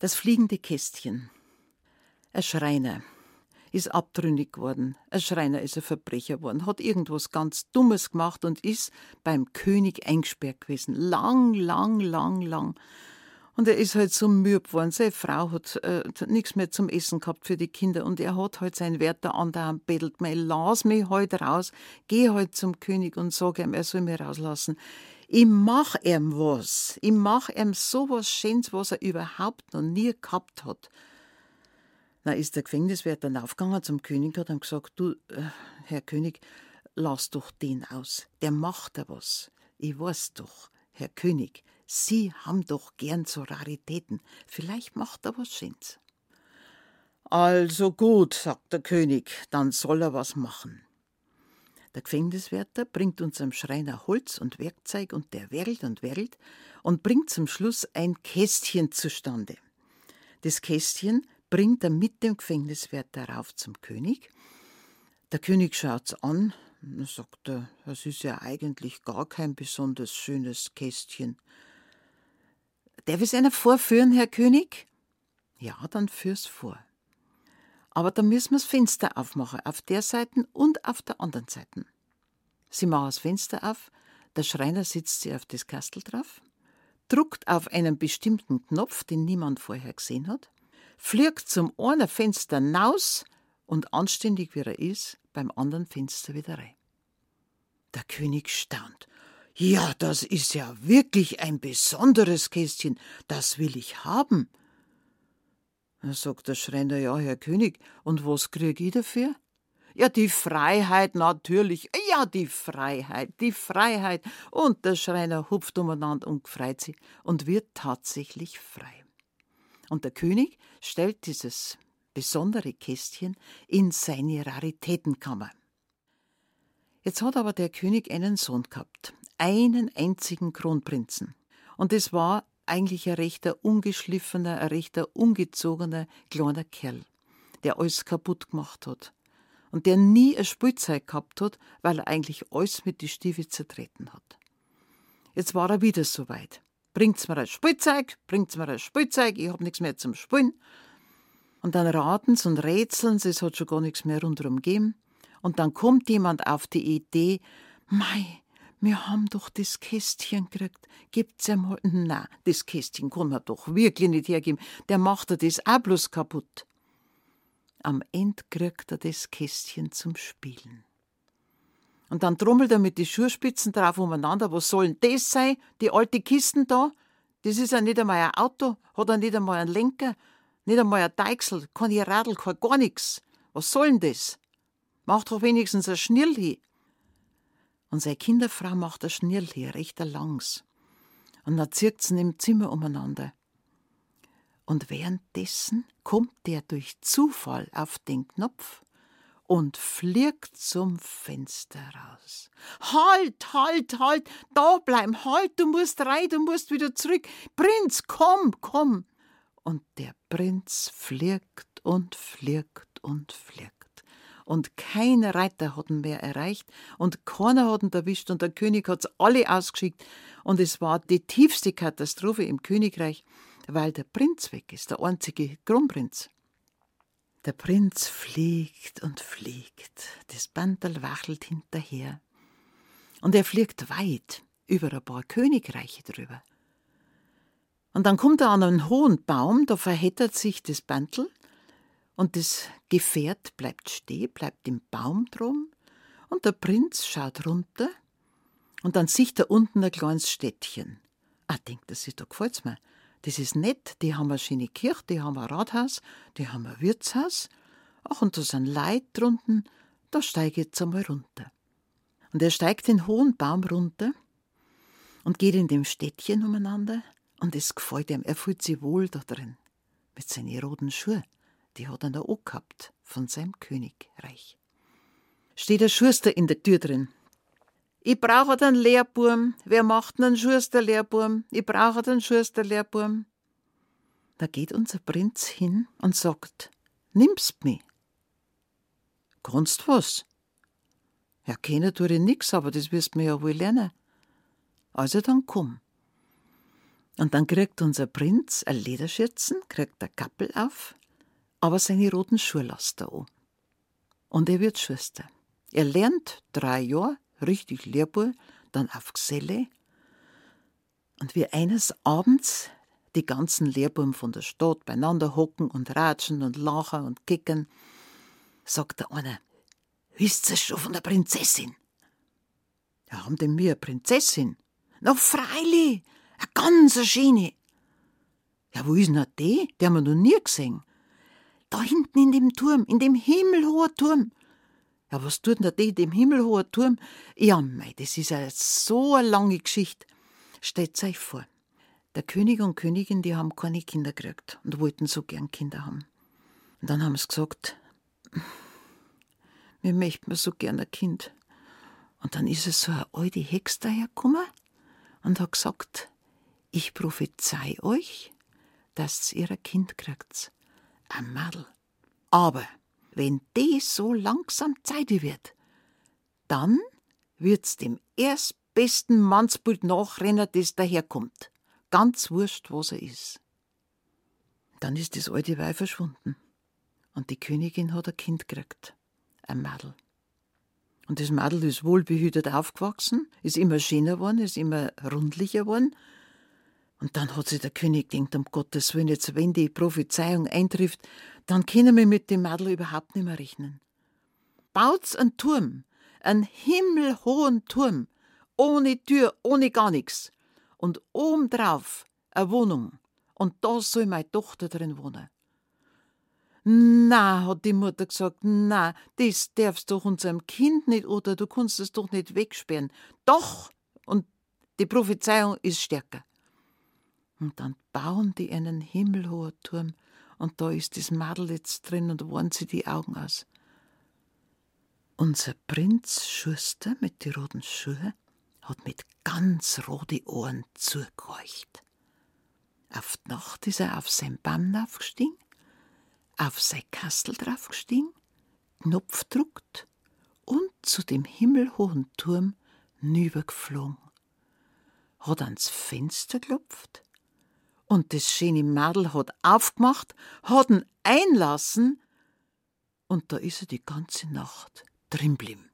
Das fliegende Kästchen. Ein Schreiner ist abtrünnig geworden. Ein Schreiner ist ein Verbrecher geworden, hat irgendwas ganz Dummes gemacht und ist beim König eingesperrt gewesen. Lang, lang, lang, lang. Und er ist halt so müde geworden. Seine Frau hat äh, nichts mehr zum Essen gehabt für die Kinder und er hat halt seinen Wärter andauernd bettelt. Mir, lass mich halt raus, geh halt zum König und sag ihm, er soll mich rauslassen. Ich mach ihm was. Ich mach ihm so was Schönes, was er überhaupt noch nie gehabt hat. Na, ist der Gefängniswärter dann aufgegangen zum König hat ihm gesagt, du, äh, Herr König, lass doch den aus. Der macht da was. Ich weiß doch, Herr König, Sie haben doch gern so Raritäten. Vielleicht macht er was Schönes. Also gut, sagt der König, dann soll er was machen. Der Gefängniswärter bringt unserem Schreiner Holz und Werkzeug und der werkelt und werkelt und bringt zum Schluss ein Kästchen zustande. Das Kästchen bringt er mit dem Gefängniswärter rauf zum König. Der König schaut's an, und sagt er, das ist ja eigentlich gar kein besonders schönes Kästchen. Darf es einer vorführen, Herr König? Ja, dann führ's vor. Aber da müssen wir das Fenster aufmachen, auf der Seite und auf der anderen Seite. Sie machen das Fenster auf, der Schreiner sitzt sie auf das Kastel drauf, druckt auf einen bestimmten Knopf, den niemand vorher gesehen hat, fliegt zum einen Fenster hinaus und anständig wie er ist, beim anderen Fenster wieder rein. Der König staunt. Ja, das ist ja wirklich ein besonderes Kästchen, das will ich haben. Da sagt der Schreiner, ja, Herr König, und was krieg ich dafür? Ja, die Freiheit natürlich. Ja, die Freiheit, die Freiheit. Und der Schreiner hupft umeinander und freut sich und wird tatsächlich frei. Und der König stellt dieses besondere Kästchen in seine Raritätenkammer. Jetzt hat aber der König einen Sohn gehabt, einen einzigen Kronprinzen. Und es war eigentlich ein rechter ungeschliffener, ein rechter ungezogener kleiner Kerl, der alles kaputt gemacht hat. Und der nie ein Spielzeug gehabt hat, weil er eigentlich alles mit die Stiefel zertreten hat. Jetzt war er wieder so weit. Bringt's mir ein Spielzeug, bringt's mir ein Spielzeug, ich hab nichts mehr zum Spielen. Und dann raten's und rätseln sie, es hat schon gar nichts mehr rundherum gegeben. Und dann kommt jemand auf die Idee, mei, wir haben doch das Kästchen gekriegt. Gibt's einmal. Na, das Kästchen kann man doch wirklich nicht hergeben. Der macht das auch bloß kaputt. Am Ende kriegt er das Kästchen zum Spielen. Und dann trommelt er mit den Schuhspitzen drauf umeinander. Was soll denn das sein? Die alte Kisten da? Das ist ja nicht einmal ein Auto, hat er nicht einmal einen Lenker, nicht einmal ein Deichsel, keine Radl, kein gar nichts. Was soll denn das? Mach doch wenigstens ein Schnirl hin. Und seine Kinderfrau macht ein Schnirrli, recht langs. Und dann zirkt sie im Zimmer umeinander. Und währenddessen kommt der durch Zufall auf den Knopf und fliegt zum Fenster raus. Halt, halt, halt, da bleiben, halt, du musst rein, du musst wieder zurück. Prinz, komm, komm. Und der Prinz fliegt und fliegt und fliegt und kein Reiter hat ihn mehr erreicht und keiner hat ihn erwischt und der König hat's alle ausgeschickt und es war die tiefste Katastrophe im Königreich, weil der Prinz weg ist, der einzige Kronprinz. Der Prinz fliegt und fliegt, das Bandel wachelt hinterher und er fliegt weit über ein paar Königreiche drüber. Und dann kommt er an einen hohen Baum, da verheddert sich das Bandel und das Gefährt bleibt stehen, bleibt im Baum drum, und der Prinz schaut runter, und dann sieht er unten ein kleines Städtchen. Ah, denkt er sich, da gefällt's mir. Das ist nett, die haben eine schöne Kirche, die haben ein Rathaus, die haben ein Wirtshaus. Ach, und da sind Leute drunten, da steige ich jetzt einmal runter. Und er steigt den hohen Baum runter und geht in dem Städtchen umeinander, und es gefällt ihm, er fühlt sich wohl da drin, mit seinen roten Schuhen die hat er noch auch gehabt von seinem Königreich. Steht der Schuster in der Tür drin. Ich brauche den Lehrburm. Wer macht einen Schuster-Lehrburm? Ich brauche den Schuster-Lehrburm. Da geht unser Prinz hin und sagt, nimmst mich. Kannst was? Ja, keiner tue ich nix, aber das wirst mir ja wohl lernen. Also dann komm. Und dann kriegt unser Prinz ein Lederschürzen, kriegt ein Kappel auf, aber seine roten Schuhe lässt er an. Und er wird Schuster. Er lernt drei Jahre richtig Lehrbuhr, dann auf Geselle. Und wie eines Abends die ganzen Lehrbuben von der Stadt beieinander hocken und ratschen und lachen und kicken, sagt der eine, wisst ihr schon von der Prinzessin? Ja, haben denn wir eine Prinzessin? Na, freilich, eine ganz schöne. Ja, wo ist denn die? Die haben wir noch nie gesehen. Da hinten in dem Turm, in dem himmelhohen Turm. Ja, was tut denn die in dem himmelhohen Turm? Ja, mei, das ist ja so eine lange Geschichte. Stellt euch vor, der König und Königin, die haben keine Kinder gekriegt und wollten so gern Kinder haben. Und dann haben sie gesagt, wir möchten so gern ein Kind. Und dann ist es so eine alte Hex dahergekommen und hat gesagt, ich prophezei euch, dass ihr ein Kind kriegt. Ein Madel. Aber wenn die so langsam Zeit wird, dann wird's dem erstbesten Mannsbild nachrennen, das daherkommt. Ganz wurscht, was er ist. Dann ist das alte Weih verschwunden. Und die Königin hat ein Kind gekriegt. Ein Madel. Und das Madel ist wohlbehütet aufgewachsen, ist immer schöner geworden, ist immer rundlicher geworden. Und dann hat sich der König gedacht, um Gottes Willen, jetzt wenn die Prophezeiung eintrifft, dann können wir mit dem Madel überhaupt nicht mehr rechnen. Baut's einen Turm, einen himmelhohen Turm, ohne Tür, ohne gar nichts. Und obendrauf eine Wohnung. Und da soll meine Tochter drin wohnen. Na, hat die Mutter gesagt, na, das darfst doch unserem Kind nicht oder du kannst es doch nicht wegsperren. Doch! Und die Prophezeiung ist stärker. Und dann bauen die einen himmelhohen Turm und da ist das Madel jetzt drin und warnt sie die Augen aus. Unser Prinz Schuster mit die roten Schuhe hat mit ganz rote Ohren zugehorcht. Auf die Nacht ist er auf sein Baum aufgestiegen auf sein Kastel draufgestiegen, Knopf druckt und zu dem himmelhohen Turm nübergeflogen. Hat ans Fenster klopft und das schöne Madel hat aufgemacht, hat ihn einlassen und da ist er die ganze Nacht drin blieben.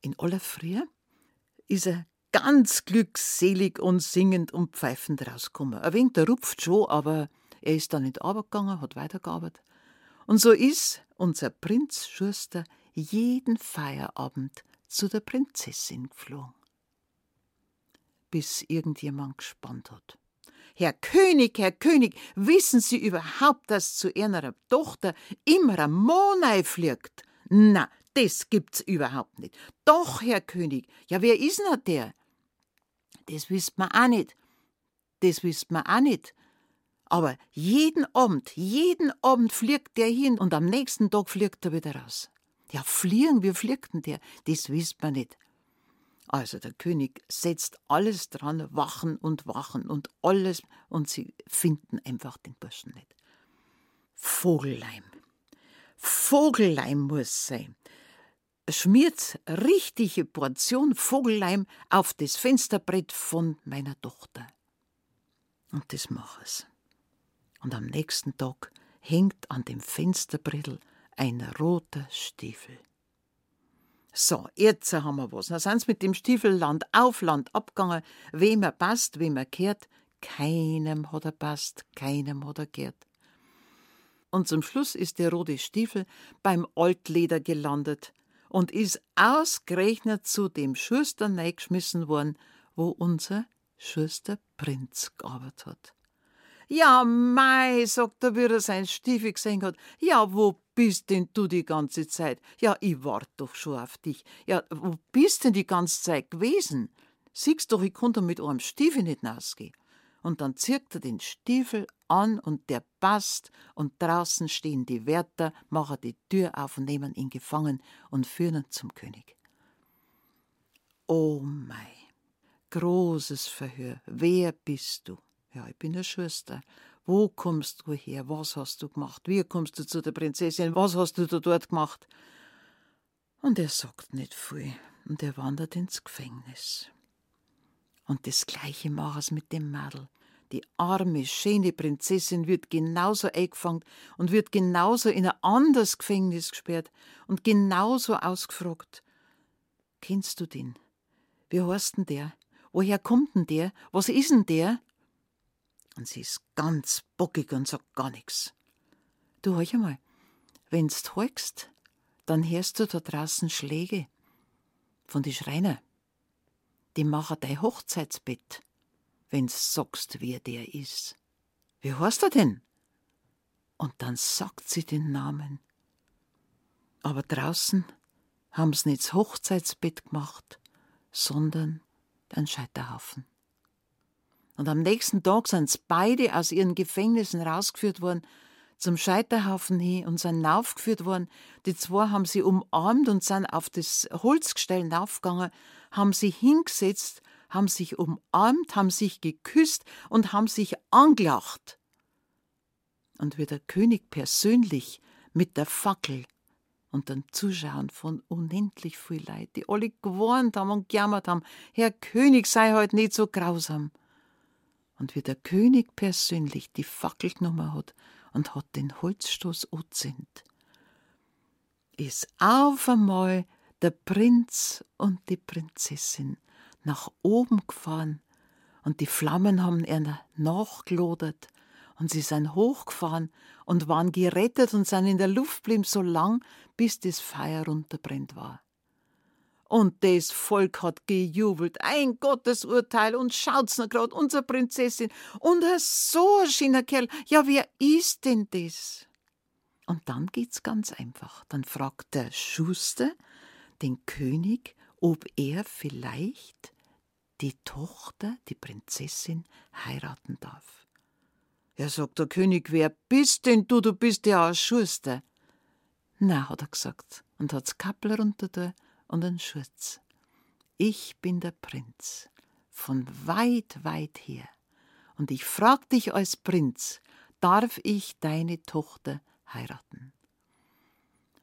In aller Früh ist er ganz glückselig und singend und pfeifend rausgekommen. Ein wenig der rupft schon, aber er ist dann in die Arbeit gegangen, hat weitergearbeitet. Und so ist unser Prinz Schuster jeden Feierabend zu der Prinzessin geflogen. Bis irgendjemand gespannt hat. Herr König, Herr König, wissen Sie überhaupt, dass zu Ihrer Tochter immer ein Monei fliegt? Na, das gibt's überhaupt nicht. Doch, Herr König, ja, wer ist denn der? Das wisst man auch nicht. Das wisst man auch nicht. Aber jeden Abend, jeden Abend fliegt der hin und am nächsten Tag fliegt er wieder raus. Ja, fliegen, wie fliegt denn der? Das wisst man nicht. Also der König setzt alles dran, wachen und wachen und alles, und sie finden einfach den Burschen nicht. Vogelleim. Vogelleim muss sein. Schmiert richtige Portion Vogelleim auf das Fensterbrett von meiner Tochter. Und das mach es und am nächsten Tag hängt an dem Fensterbrettel ein roter Stiefel. So, jetzt haben wir was. Na sind's mit dem Stiefel Land auf, Land abgegangen, wem er passt, wem er kehrt. Keinem hat er passt, keinem hat er kehrt. Und zum Schluss ist der rote Stiefel beim Altleder gelandet und ist ausgerechnet zu dem Schuster geschmissen worden, wo unser Schuster Prinz gearbeitet hat. Ja, mei, sagt er, wie er sein Stiefel gesehen hat. Ja, wo bist denn du die ganze Zeit? Ja, ich wart doch schon auf dich. Ja, wo bist denn die ganze Zeit gewesen? Siehst doch, ich konnte mit einem Stiefel nicht rausgehen. Und dann zirkt er den Stiefel an und der passt und draußen stehen die Wärter, machen die Tür auf und nehmen ihn gefangen und führen ihn zum König. Oh mei, großes Verhör, wer bist du? Ja, ich bin eine Schwester. Wo kommst du her? Was hast du gemacht? Wie kommst du zu der Prinzessin? Was hast du da dort gemacht? Und er sagt nicht viel und er wandert ins Gefängnis. Und das gleiche machen's mit dem Madel. Die arme, schöne Prinzessin wird genauso eingefangen und wird genauso in ein anderes Gefängnis gesperrt und genauso ausgefragt. Kennst du den? Wie heißt denn der? Woher kommt denn der? Was ist denn der? Und sie ist ganz bockig und sagt gar nichts. Du hör einmal, wenn's horchst, dann hörst du da draußen Schläge von die Schreiner. Die machen dein Hochzeitsbett wenn's sagst, wer der ist. Wie heißt er denn? Und dann sagt sie den Namen. Aber draußen haben's nicht das Hochzeitsbett gemacht, sondern den Scheiterhaufen. Und am nächsten Tag sind's beide aus ihren Gefängnissen rausgeführt worden, zum Scheiterhaufen hin und sind aufgeführt worden. Die zwei haben sie umarmt und sind auf das Holzgestell aufgegangen, haben sie hingesetzt haben sich umarmt, haben sich geküsst und haben sich angelacht. Und wie der König persönlich mit der Fackel und den Zuschauern von unendlich viel Leid, die alle gewarnt haben und gejammert haben, Herr König, sei heute nicht so grausam. Und wie der König persönlich die Fackel genommen hat und hat den Holzstoß anzündet, ist auf einmal der Prinz und die Prinzessin nach oben gefahren und die Flammen haben ihr nachgelodert und sie sind hochgefahren und waren gerettet und sind in der Luft blieben so lang, bis das Feuer runterbrennt war. Und das Volk hat gejubelt, ein Gottesurteil und schaut's noch grad, unsere Prinzessin und so ein schöner Kerl, ja wer ist denn das? Und dann geht's ganz einfach, dann fragt der Schuster den König, ob er vielleicht die Tochter, die Prinzessin, heiraten darf. Ja, sagt der König, wer bist denn du? Du bist ja ein Schuster. Na, hat er gesagt und hat's Kappel runter und einen Schurz. Ich bin der Prinz, von weit, weit her. Und ich frag dich als Prinz, darf ich deine Tochter heiraten?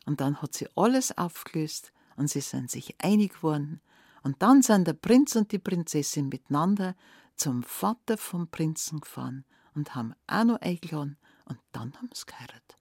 Und dann hat sie alles aufgelöst und sie sind sich einig geworden und dann sind der Prinz und die Prinzessin miteinander zum Vater vom Prinzen gefahren und haben auch noch eingeladen und dann haben sie geheiratet.